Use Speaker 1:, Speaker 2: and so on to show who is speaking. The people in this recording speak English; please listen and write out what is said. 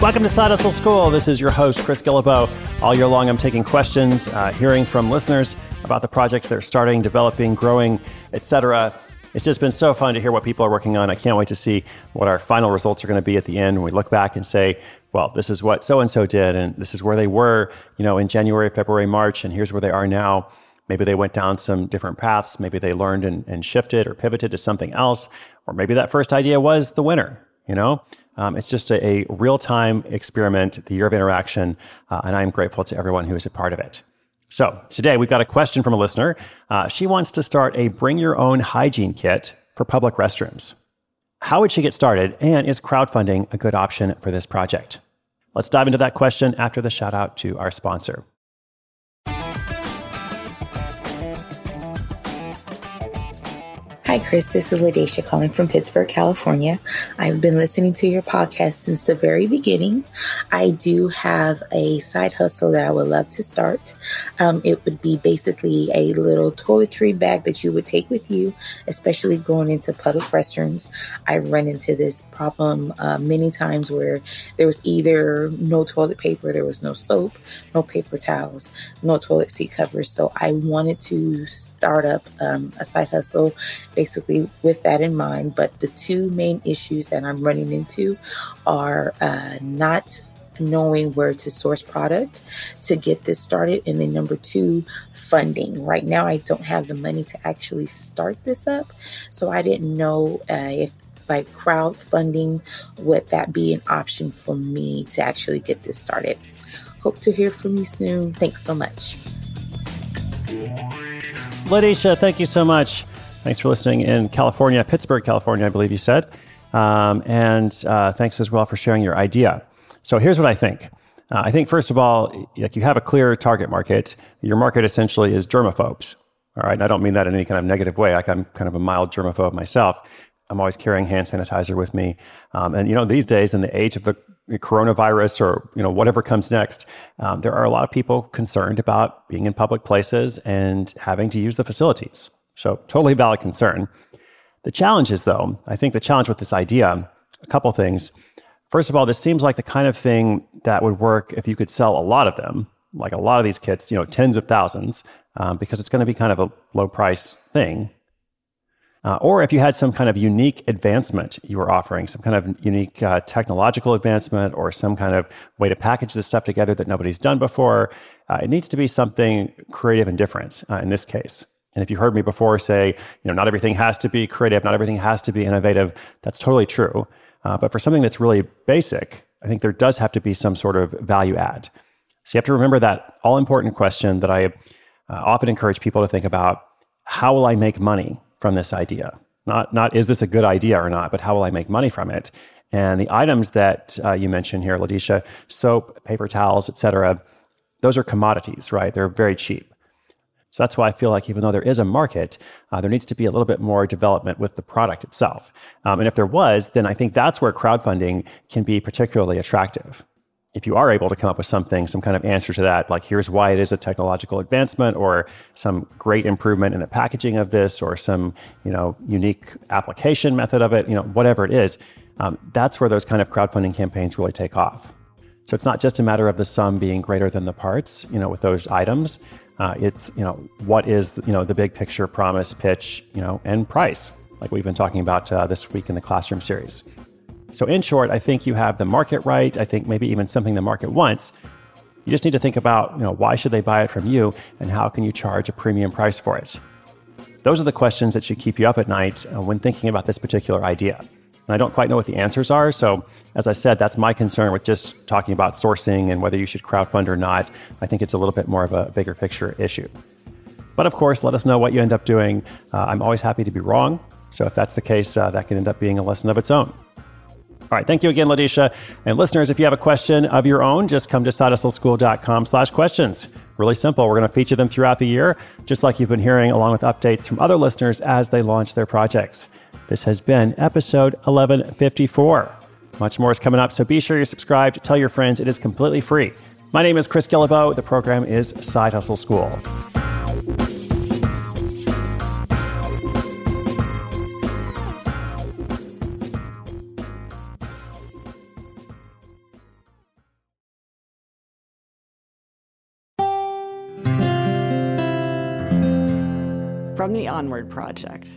Speaker 1: Welcome to Side Hustle School. This is your host, Chris Guillebeau. All year long, I'm taking questions, uh, hearing from listeners about the projects they're starting, developing, growing, etc. It's just been so fun to hear what people are working on. I can't wait to see what our final results are going to be at the end when we look back and say, well, this is what so and so did, and this is where they were, you know, in January, February, March, and here's where they are now. Maybe they went down some different paths. Maybe they learned and, and shifted or pivoted to something else. Or maybe that first idea was the winner, you know? Um, it's just a, a real time experiment, the year of interaction, uh, and I'm grateful to everyone who is a part of it. So, today we've got a question from a listener. Uh, she wants to start a bring your own hygiene kit for public restrooms. How would she get started, and is crowdfunding a good option for this project? Let's dive into that question after the shout out to our sponsor.
Speaker 2: Hi, Chris. This is Ladesha calling from Pittsburg, California. I've been listening to your podcast since the very beginning. I do have a side hustle that I would love to start. Um, it would be basically a little toiletry bag that you would take with you, especially going into public restrooms. I've run into this problem uh, many times where there was either no toilet paper, there was no soap, no paper towels, no toilet seat covers. So I wanted to start up um, a side hustle basically with that in mind. But the two main issues that I'm running into are uh, not knowing where to source product to get this started. And then number two, funding. Right now, I don't have the money to actually start this up. So I didn't know uh, if like crowdfunding would that be an option for me to actually get this started. Hope to hear from you soon. Thanks so much.
Speaker 1: Ladisha, thank you so much. Thanks for listening in California, Pittsburg, California, I believe you said. Um, and uh, thanks as well for sharing your idea. So here's what I think. Uh, I think, first of all, like you have a clear target market. Your market essentially is germaphobes. All right. And I don't mean that in any kind of negative way. Like I'm kind of a mild germaphobe myself. I'm always carrying hand sanitizer with me. Um, and, you know, these days in the age of the coronavirus or, you know, whatever comes next, um, there are a lot of people concerned about being in public places and having to use the facilities. So, totally valid concern. The challenge is, though, I think the challenge with this idea, a couple things. First of all, this seems like the kind of thing that would work if you could sell a lot of them, like a lot of these kits, you know, tens of thousands, um, because it's going to be kind of a low price thing. Uh, or if you had some kind of unique advancement you were offering, some kind of unique uh, technological advancement or some kind of way to package this stuff together that nobody's done before, uh, it needs to be something creative and different uh, in this case. And if you heard me before say, you know, not everything has to be creative, not everything has to be innovative, that's totally true. Uh, but for something that's really basic, I think there does have to be some sort of value add. So you have to remember that all important question that I uh, often encourage people to think about how will I make money from this idea? Not, not is this a good idea or not, but how will I make money from it? And the items that uh, you mentioned here, Ladisha, soap, paper towels, etc., those are commodities, right? They're very cheap. So that's why I feel like even though there is a market, uh, there needs to be a little bit more development with the product itself. Um, and if there was, then I think that's where crowdfunding can be particularly attractive. If you are able to come up with something, some kind of answer to that, like here's why it is a technological advancement, or some great improvement in the packaging of this, or some you know unique application method of it, you know whatever it is, um, that's where those kind of crowdfunding campaigns really take off. So it's not just a matter of the sum being greater than the parts, you know, with those items, uh, it's you know what is you know the big picture, promise, pitch, you know, and price, like we've been talking about uh, this week in the classroom series. So in short, I think you have the market right. I think maybe even something the market wants. You just need to think about you know why should they buy it from you, and how can you charge a premium price for it. Those are the questions that should keep you up at night uh, when thinking about this particular idea. And I don't quite know what the answers are. So, as I said, that's my concern with just talking about sourcing and whether you should crowdfund or not. I think it's a little bit more of a bigger picture issue. But of course, let us know what you end up doing. Uh, I'm always happy to be wrong. So, if that's the case, uh, that can end up being a lesson of its own. All right. Thank you again, Ladisha. And listeners, if you have a question of your own, just come to sidehustleschool.com slash questions. Really simple. We're going to feature them throughout the year, just like you've been hearing, along with updates from other listeners as they launch their projects. This has been episode 1154. Much more is coming up, so be sure you're subscribed. Tell your friends it is completely free. My name is Chris Guillebeau. The program is Side Hustle School.
Speaker 3: From the Onward Project.